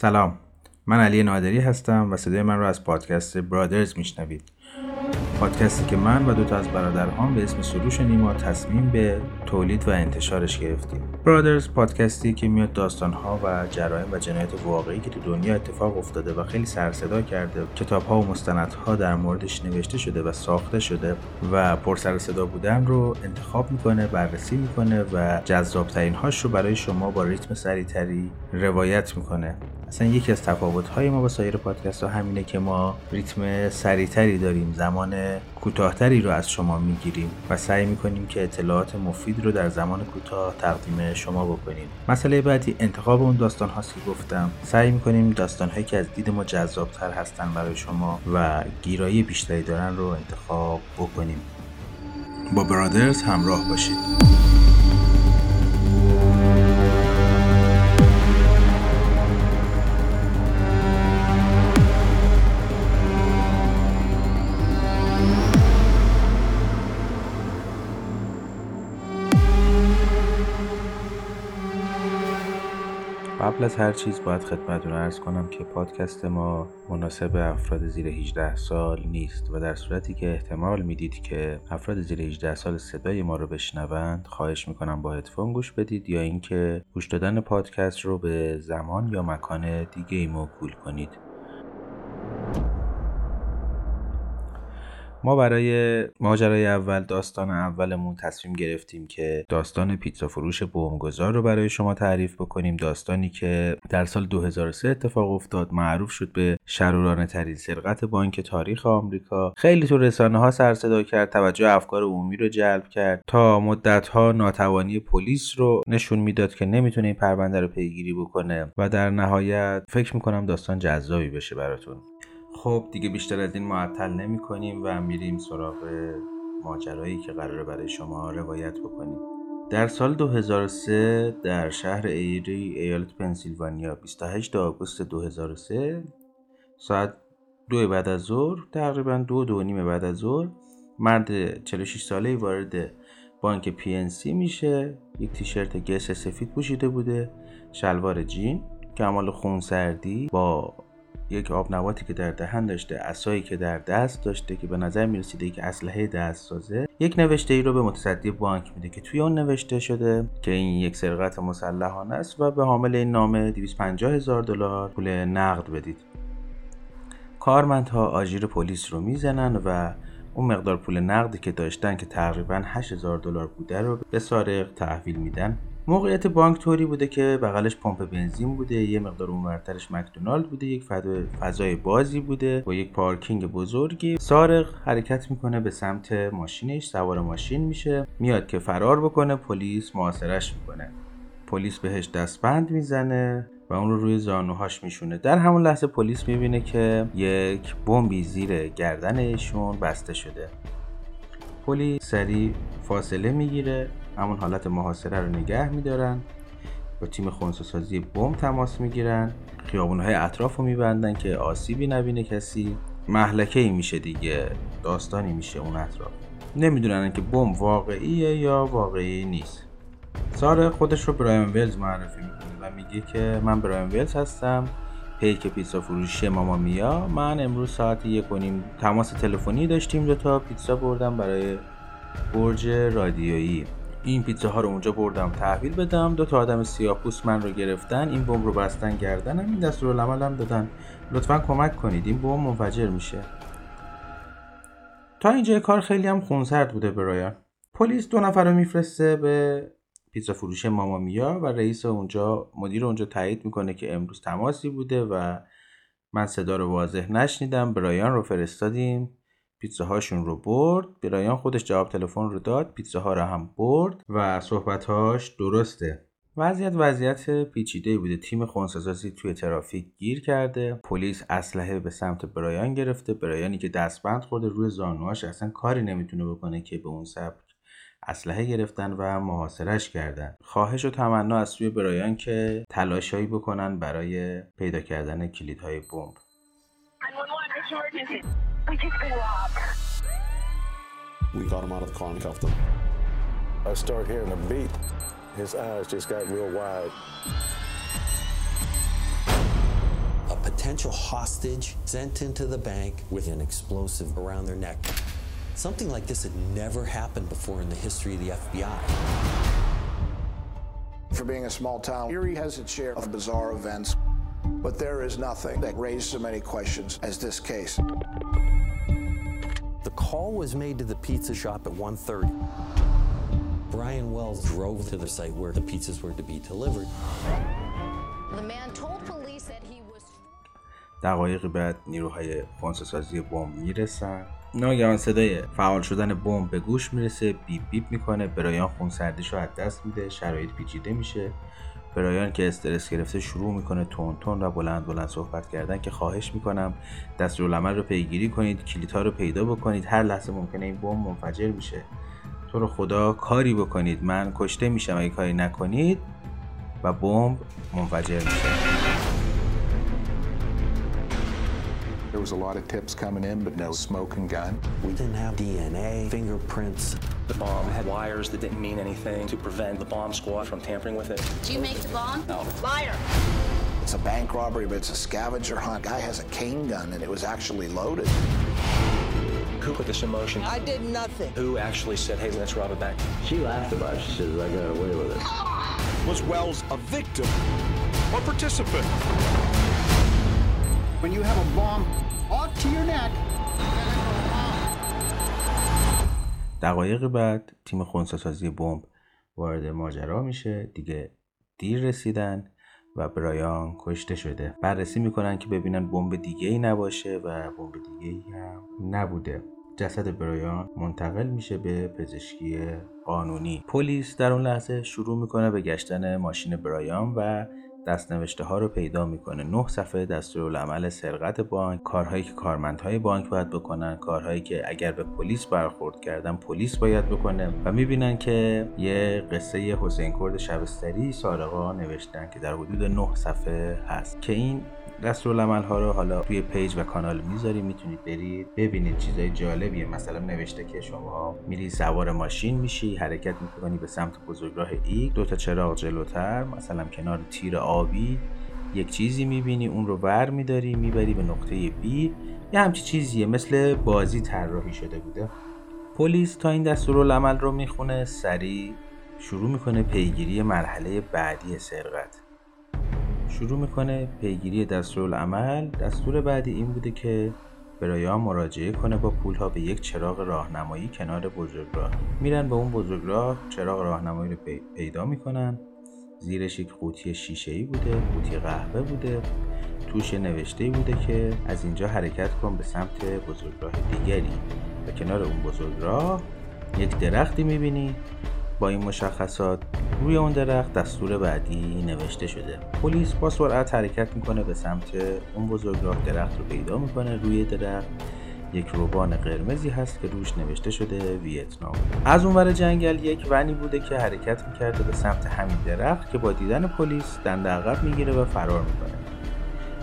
سلام. من علی نادری هستم و صدای من را از پادکست برادرز میشنوید. پادکستی که من و دو تا از برادرهام به اسم سروش نیما تصمیم به تولید و انتشارش گرفتیم. برادرز پادکستی که میاد داستانها و جرایم و جنایت واقعی که تو دنیا اتفاق افتاده و خیلی سر صدا کرده کتابها و مستندها در موردش نوشته شده و ساخته شده و پر سر صدا بودن رو انتخاب می‌کنه بررسی می‌کنه و جذابترین هاش رو برای شما با ریتم سریعتری روایت می‌کنه اصلا یکی از تفاوت ما با سایر پادکست ها همینه که ما ریتم سریعتری داریم زمان کوتاهتری رو از شما می‌گیریم و سعی می‌کنیم که اطلاعات مفید رو در زمان کوتاه تقدیم شما بکنیم. مسئله بعدی انتخاب اون داستان هاست که گفتم. سعی می‌کنیم داستان هایی که از دید ما جذابتر هستن برای شما و گیرایی بیشتری دارن رو انتخاب بکنیم. با برادرز همراه باشید. قبل از هر چیز باید خدمتتون ارز کنم که پادکست ما مناسب افراد زیر 18 سال نیست و در صورتی که احتمال می‌دید که افراد زیر 18 سال صدای ما رو بشنوند خواهش می‌کنم با هدفون گوش بدید یا اینکه گوش دادن پادکست رو به زمان یا مکان دیگه ای موکول کنید. ما برای ماجرای اول داستان اولمون تصمیم گرفتیم که داستان پیتزا فروش بومگذار رو برای شما تعریف بکنیم. داستانی که در سال 2003 اتفاق افتاد معروف شد به شرورانه ترین سرقت بانک تاریخ آمریکا. خیلی تو رسانه ها سر صدا کرد توجه افکار عمومی رو جلب کرد تا مدت ها ناتوانی پلیس رو نشون می‌داد که نمی‌تونه این پرونده رو پیگیری بکنه و در نهایت فکر می‌کنم داستان جذابی بشه براتون. خب دیگه بیشتر از این معطل نمی کنیم و میریم سراغ ماجرایی که قراره برای شما روایت بکنیم. در سال 2003 در شهر ایری ایالت پنسیلوانیا 28 آگوست 2003 ساعت دو بعد از ظهر تقریبا دو دو نیم بعد از ظهر مرد 46 ساله وارد بانک پی میشه. یک تیشرت گس سفید پوشیده بوده شلوار جین کمال خونسردی با یک آبنباتی که در دهن داشته اسایی که در دست داشته که به نظر می‌رسیده یک اسلحه دست سازه یک نوشته ای رو به متصدی بانک میده که توی اون نوشته شده که این یک سرقت مسلحانه است و به حامل این نامه 250 هزار دلار پول نقد بدید. کارمندها آژیر پلیس رو می‌زنن و اون مقدار پول نقدی که داشتن که تقریبا 8000 دلار بوده رو به سارق تحویل میدن. موقعیت بانک طوری بوده که بغلش پمپ بنزین بوده یه مقدار اونورترش مکدونالد بوده یک فضای بازی بوده با یک پارکینگ بزرگی. سارق حرکت می‌کنه به سمت ماشینش سوار ماشین میشه میاد که فرار بکنه پلیس محاصرش می‌کنه. پلیس بهش دستبند می‌زنه و اون رو روی زانوهاش میشونه. در همون لحظه پلیس می‌بینه که یک بمبی زیر گردن ایشون بسته شده. پلیس سریع فاصله می‌گیره. همون حالت محاصره رو نگه میدارن. با تیم خونساسازی بمب تماس می‌گیرن. های اطراف رو میبندن که آسیبی نبینه کسی. محلکه ای میشه دیگه. داستانی میشه اون اطراف. نمی‌دونن که بمب واقعیه یا واقعی نیست. سارق خودش رو برایم ولز معرفی می‌کنه و میگه که من برایم ولز هستم. پیک پیتزا فروشی ماما میا. من امروز ساعت یک و تماس تلفنی داشتیم دو تا پیتزا بردم برای برج رادیویی. این پیتزا ها رو اونجا بردم تحویل بدم. دو تا آدم سیاپوس من رو گرفتن این بمب رو بستن گردنم این دستور هم دادن. لطفا کمک کنید این بمب منفجر میشه. تا اینجا کار خیلی هم خونسرد بوده برایان پلیس دو نفر رو میفرسته به پیتزا فروش مامامیا و رئیس اونجا مدیر اونجا تایید می‌کنه که امروز تماسی بوده و من صدا رو واضح نشنیدم. برایان رو فرستادیم. پیتزاهاشون رو برد. برایان خودش جواب تلفن رو داد. پیتزاها رو هم برد و صحبتهاش درسته. وضعیت وضعیت پیچیده بوده. تیم خونسازی توی ترافیک گیر کرده. پلیس اسلحه به سمت برایان گرفته. برایانی که دستبند خورده. روی زانوهاش اصلا کاری نمی‌تونه بکنه که به اون سبک اسلحه گرفتن و محاصرش کردن. خواهش و تمنا از سوی برایان که تلاشایی بکنن برای پیدا کردن کلیدهای بمب. We just been robbed. We got him out of the car and cuffed him. I start hearing a beat. His eyes just got real wide. A potential hostage sent into the bank with an explosive around their neck. Something like this had never happened before in the history of the FBI. For being a small town, Erie has its share of bizarre events, but there is nothing that raised so many questions as this case. The call was made to the pizza shop at 1:30. Brian Wells drove to the site where the pizzas were to be delivered. The man told police that he was دقایقی بعد نیروهای خونساسازی بمب میرسن ناگهان صدای فعال شدن بمب به گوش میرسه بیپ بیپ میکنه برایان خونسردیش رو از دست میده شرایط پیچیده میشه برایان که استرس گرفته شروع می‌کنه تون تون و بلند بلند صحبت کردن که خواهش می‌کنم دستورالعمل رو پیگیری کنید کلیدها رو پیدا بکنید هر لحظه ممکنه این بمب منفجر میشه. تو رو خدا کاری بکنید. من کشته میشم اگه کاری نکنید و بمب منفجر میشه. There was a lot of tips coming in, but no smoking gun. We didn't have DNA, fingerprints. The bomb had wires that didn't mean anything to prevent the bomb squad from tampering with it. Did you make the bomb? No. Liar. It's a bank robbery, but it's a scavenger hunt. Guy has a cane gun, and it was actually loaded. Who put this in motion? I did nothing. Who actually said, hey, let's rob a bank? She laughed about it. She says, I got away with it. Was Wells a victim or participant? When you have a bomb up to your neck, دقایق بعد تیم خونساسازی بمب وارد ماجرا میشه. دیگه دیر رسیدن و برایان کشته شده. بررسی می‌کنن که ببینن بمب دیگه ای نباشه و بمب دیگه ای هم نبوده. جسد برایان منتقل میشه به پزشکی قانونی. پلیس در اون لحظه شروع می‌کنه به گشتن ماشین برایان و دستنوشته ها رو پیدا می‌کنه. نه صفحه دستورالعمل سرقت بانک کارهایی که کارمندهای بانک باید بکنن کارهایی که اگر به پلیس برخورد کردن پلیس باید بکنه و می‌بینن که یه قصه حسین کرد شبستری سارقا نوشتن که در حدود نه صفحه هست. که این دستورالعمل ها رو حالا توی پیج و کانال می‌ذاریم می‌تونید برید ببینید چیزای جالبیه. مثلا نوشته که شما میری سوار ماشین میشی حرکت می‌کنی به سمت بزرگراه ای دو تا چراغ جلوتر مثلا کنار تیر آبی یک چیزی می‌بینی اون رو ور میداری می‌بری به نقطه بی یه همچی چیزیه مثل بازی طراحی شده بوده. پلیس تا این دستورالعمل رو می‌خونه سریع شروع می‌کنه پیگیری مرحله بعدی سرقت. شروع می‌کنه پیگیری دستورالعمل. دستور بعدی این بوده که برایان مراجعه کنه با پولها به یک چراغ راهنمایی کنار بزرگراه. میرن به اون بزرگراه چراغ راهنمایی رو پی- پیدا می‌کنن. زیرش یک قوطی شیشه ای بوده قوطی قهوه بوده. توش نوشته بوده که از اینجا حرکت کن به سمت بزرگراه دیگری. و کنار اون بزرگراه یک درختی می‌بینی با این مشخصات. روی اون درخت دستور بعدی نوشته شده. پلیس با سرعت حرکت می‌کنه به سمت اون بزرگراه درخت رو پیدا می‌کنه. روی درخت یک روبان قرمزی هست که روش نوشته شده ویتنام. از اونور جنگل یک ونی بوده که حرکت می‌کرده به سمت همین درخت که با دیدن پلیس دند عقب می‌گیره و فرار می‌کنه.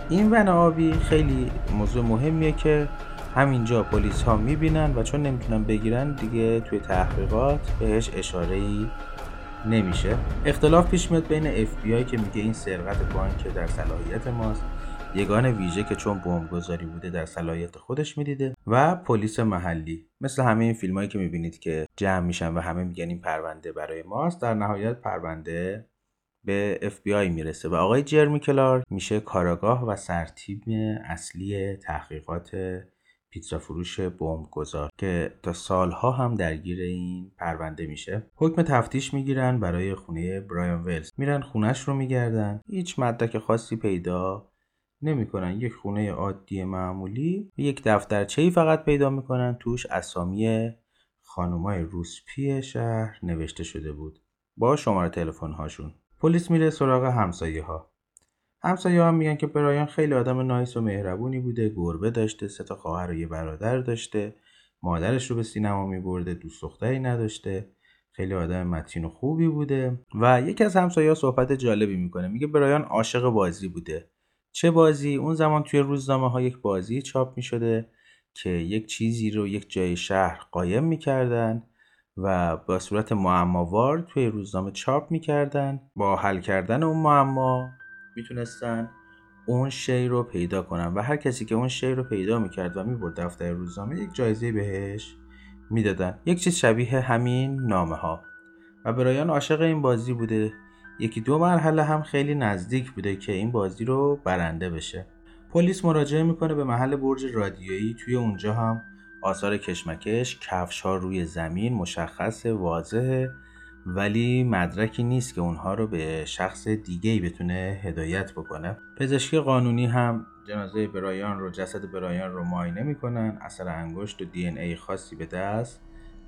این ون آبی خیلی موضوع مهمیه که همینجا پلیس ها می‌بینن و چون نمی‌تونن بگیرن دیگه توی تحقیقات بهش اشاره ای نمیشه. اختلاف پیش میاد بین FBI که میگه این سرقت بانک در صلاحیت ماست. یگان ویژه که چون بمبگذاری بوده در صلاحیت خودش می‌دیده. و پلیس محلی. مثل همه این فیلم هایی که می‌بینید که جمع میشن و همه میگن این پرونده برای ماست در نهایت پرونده به FBI می‌رسه. و آقای جرمی کلار میشه کاراگاه و سرتیب اصلی تحقیقات پیتزا فروش بمب گذار که تا سالها هم درگیر این پرونده میشه. حکم تفتیش می‌گیرن برای خونه برایان ولز. میرن خونش رو میگردن. هیچ مدرک خاصی پیدا نمی‌کنن. یک خونه عادی معمولی یک دفترچه ای فقط پیدا می‌کنن. توش اسامی خانمای روسپی شهر نوشته شده بود. با شماره تلفن هاشون پلیس میره سراغ همسایه ها همسایه هم میگن که برایان خیلی آدم نایس و مهربونی بوده گربه داشته سه تا خواهر و یه برادر داشته مادرش رو به سینما میبرده دوست دختری نداشته. خیلی آدم متین و خوبی بوده. و یکی از همسایه صحبت جالبی می‌کنه. میگه برایان عاشق بازی بوده. چه بازی؟ اون زمان توی روزنامه ها یک بازی چاپ می‌شده که یک چیزی رو یک جای شهر قایم می‌کردن و با صورت معماوار توی روزنامه چاپ می‌کردن. با حل کردن اون معما می‌تونستن اون شی رو پیدا کنن و هر کسی که اون شی رو پیدا می‌کرد و می‌برد دفتر روزنامه یک جایزه بهش می‌دادن. یک چیز شبیه همین نامه ها و برایان عاشق این بازی بوده. یکی دو مرحله هم خیلی نزدیک بوده که این بازی رو برنده بشه. پلیس مراجعه می‌کنه به محل برج رادیویی. توی اونجا هم آثار کشمکش کفش ها روی زمین مشخص واضحه ولی مدرکی نیست که اونها رو به شخص دیگه ای بتونه هدایت بکنه. پزشکی قانونی هم جنازه برایان رو جسد برایان رو معاینه می‌کنن. اثر انگشت و دی ای خاصی به دست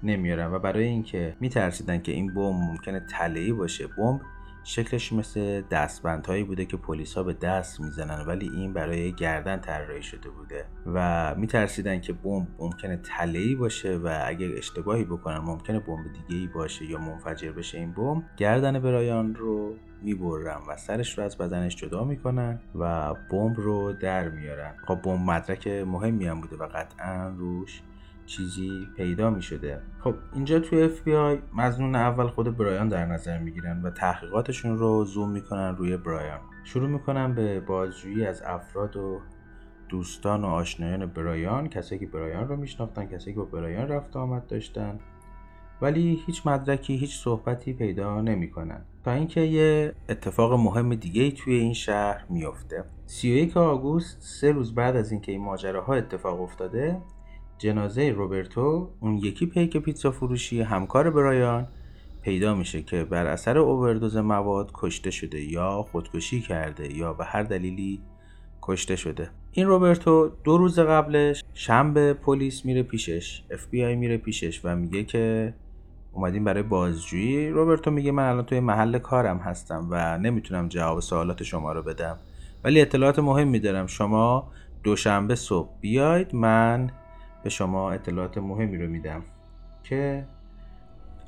نمیارن و برای اینکه میترسیدن که این بمب ممکنه تله‌ای باشه بمب شکلش مثل دستبندهایی بوده که پلیس ها به دست می‌زنن ولی این برای گردن طراحی شده بوده و میترسیدن که بمب ممکنه تله‌ای باشه و اگر اشتباهی بکنن ممکنه بمب دیگه ای باشه یا منفجر بشه این بمب گردن برایان رو می‌برن و سرش رو از بدنش جدا می‌کنن و بمب رو در میارن. خب بمب مدرک مهمی هم بوده و قطعا روش چیزی پیدا می شده خب اینجا توی آی مزنون اول خود برایان در نظر می گیرن و تحقیقاتشون رو زوم می‌کنن روی برایان. شروع می‌کنن به بازجویی از افراد و دوستان و آشنایان برایان کسایی که برایان رو میشناختن کسایی که با برایان رفت آمد داشتن. ولی هیچ مدرکی هیچ صحبتی پیدا نمی‌کنن. تا اینکه یه اتفاق مهم دیگه توی این شهر میفته 31 آگوست سه روز بعد از اینکه این ماجراها اتفاق افتاده جنازه روبرتو اون یکی پیک پیتزا فروشی همکار برایان پیدا میشه که بر اثر اووردوز مواد کشته شده یا خودکشی کرده یا به هر دلیلی کشته شده. این روبرتو دو روز قبلش شنبه پلیس میره پیشش اف بی آی میره پیشش و میگه که اومدیم برای بازجویی. روبرتو میگه من الان توی محل کارم هستم و نمی‌تونم جواب سوالات شما رو بدم. ولی اطلاعات مهم میدارم شما دوشنبه صبح بیاید من به شما اطلاعات مهمی رو میدم که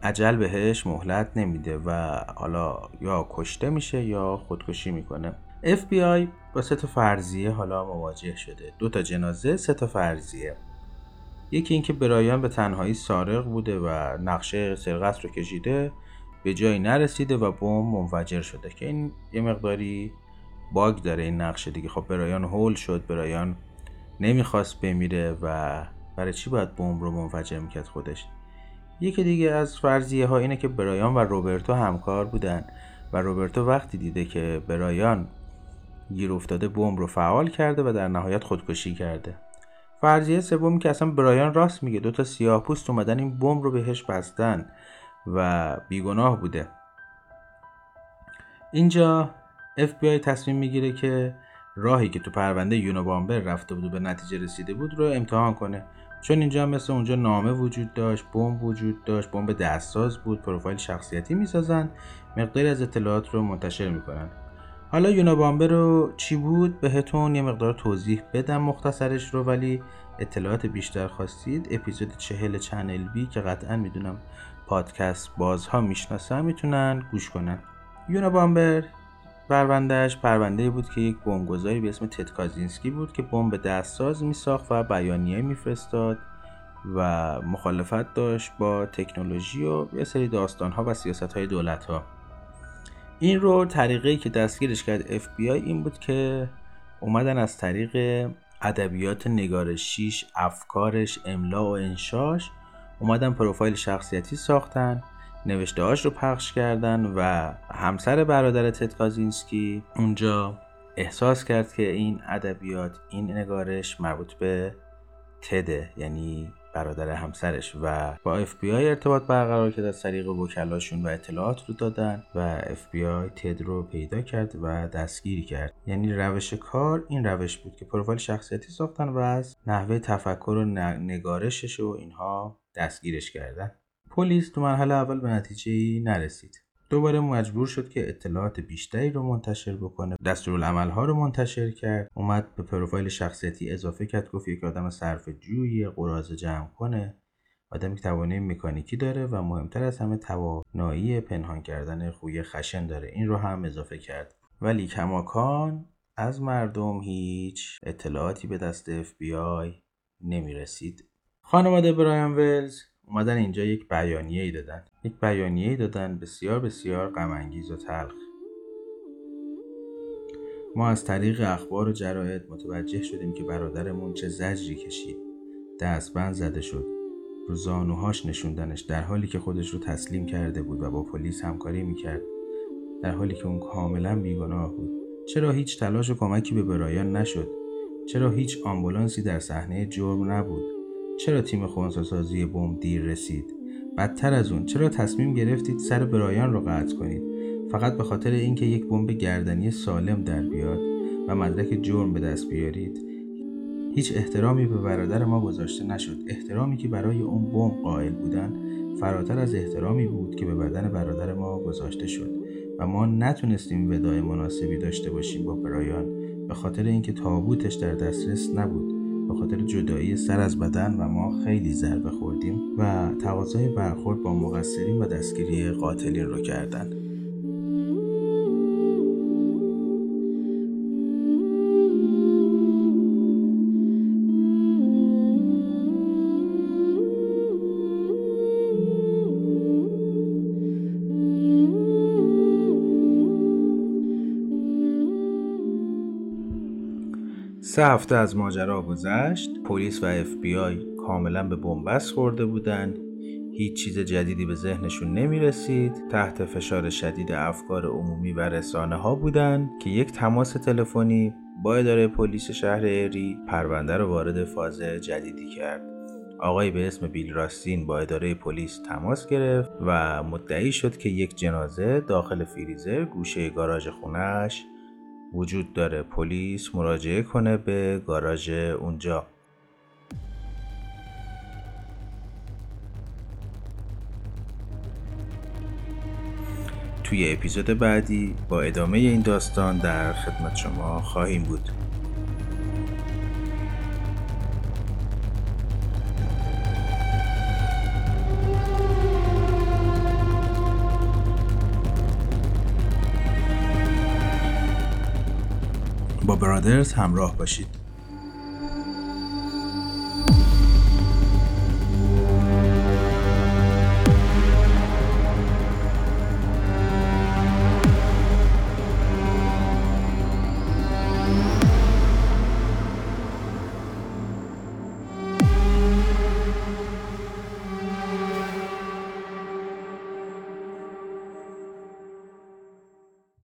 عجل بهش مهلت نمیده و حالا یا کشته میشه یا خودکشی می‌کنه. FBI با سه تا فرضیه حالا مواجه شده. دو تا جنازه سه تا فرضیه. یکی اینکه برایان به تنهایی سارق بوده و نقشه سرقت رو کشیده به جایی نرسیده و بمب منفجر شده. که این یه مقداری باگ داره این نقشه دیگه. خب برایان هول شد برایان نمی‌خواست بمیره و برای چی باید بمب رو منفجر می‌کرد خودش؟ یکی دیگه از فرضیه ها اینه که برایان و روبرتو همکار بودن و روبرتو وقتی دیده که برایان گیر افتاده بمب رو فعال کرده و در نهایت خودکشی کرده. فرضیه سومی که اصلا برایان راست میگه دوتا سیاه پوست اومدن این بمب رو بهش بستن و بیگناه بوده. اینجا FBI تصمیم می‌گیره که راهی که تو پرونده یونوبامبر رفته بود و به نتیجه رسیده بود رو امتحان کنه. چون اینجا مثل اونجا نامه وجود داشت بمب وجود داشت بمب دستساز بود پروفایل شخصیتی می‌سازن مقداری از اطلاعات رو منتشر می‌کنن. حالا یونوبامبر رو چی بود؟ بهتون یه مقدار توضیح بدم مختصرش رو ولی اطلاعات بیشتر خواستید اپیزود چهل چنل بی که قطعا می‌دونم پادکست بازها می‌شناسن می‌تونن گوش کنن. یونوبامبر پروندهش پرونده بود که یک بمبگذاری به اسم تد کازینسکی بود که بمب دستساز میساخت و بیانیه میفرستاد و مخالفت داشت با تکنولوژی و یه سری داستان ها و سیاست های دولت ها این رو طریقی که دستگیرش کرد FBI این بود که اومدن از طریق ادبیات نگارشیش افکارش املا و انشاش اومدن پروفایل شخصیتی ساختن نوشتهاش رو پخش کردن و همسر برادر تد کازینسکی اونجا احساس کرد که این ادبیات این نگارش مربوط به تده یعنی برادر همسرش و با اف بی آی ارتباط برقرار کرد از طریق وکلاشون و اطلاعات رو دادن و اف بی آی تد رو پیدا کرد و دستگیر کرد. یعنی روش کار این روش بود که پروفایل شخصیتی ساختن و از نحوه تفکر و نگارشش و اینها دستگیرش کردن. پلیس تو مرحله اول به نتیجه نرسید. دوباره مجبور شد که اطلاعات بیشتری رو منتشر بکنه دستورالعملها رو منتشر کرد اومد به پروفایل شخصیتی اضافه کرد گفت یک آدم صرف جویی قراضه جمع کنه. آدمی که توانایی مکانیکی داره و مهمتر از همه توانایی پنهان کردن خوی خشن داره. این رو هم اضافه کرد. ولی کماکان از مردم هیچ اطلاعاتی به دست FBI نمی رسید خانواده برایان ولز اومدن اینجا یک بیانیه ای دادن. یک بیانیه ای دادن بسیار بسیار غم و تلخ. ما از طریق اخبار و جراید متوجه شدیم که برادرمون چه زجری کشید. دستبند زده شد. رو زانوهاش نشوندنش در حالی که خودش رو تسلیم کرده بود و با پلیس همکاری می‌کرد. در حالی که اون کاملا بیگناه بود. چرا هیچ تلاش و کمکی به برایان نشد؟ چرا هیچ آمبولانسی در صحنه جرم نبود؟ چرا تیم خونساسازی بمب دیر رسید؟ بدتر از اون چرا تصمیم گرفتید سر برایان رو قطع کنید؟ فقط به خاطر اینکه یک بمب گردنی سالم در بیاد و مدرک جرم به دست بیارید. هیچ احترامی به برادر ما گذاشته نشد. احترامی که برای اون بمب قائل بودن فراتر از احترامی بود که به بدن برادر ما گذاشته شد و ما نتونستیم ودای مناسبی داشته باشیم با برایان به خاطر اینکه تابوتش در دسترس نبود. به خاطر جدایی سر از بدن و ما خیلی ضربه خوردیم و تقاضای برخورد با مقصرین و دستگیری قاتلین رو کردن. سه هفته از ماجرا گذشت. پلیس و اف بی آی کاملا به بنبست خورده بودند. هیچ چیز جدیدی به ذهنشون نمی رسید تحت فشار شدید افکار عمومی و رسانه ها بودند که یک تماس تلفنی با اداره پلیس شهر اری پرونده رو وارد فاز جدیدی کرد. آقای به اسم بیل راستین با اداره پلیس تماس گرفت و مدعی شد که یک جنازه داخل فریزر گوشه گاراژ خونش وجود داره. پلیس مراجعه کنه به گاراژ اونجا. توی اپیزود بعدی با ادامه این داستان در خدمت شما خواهیم بود. برادرز همراه باشید.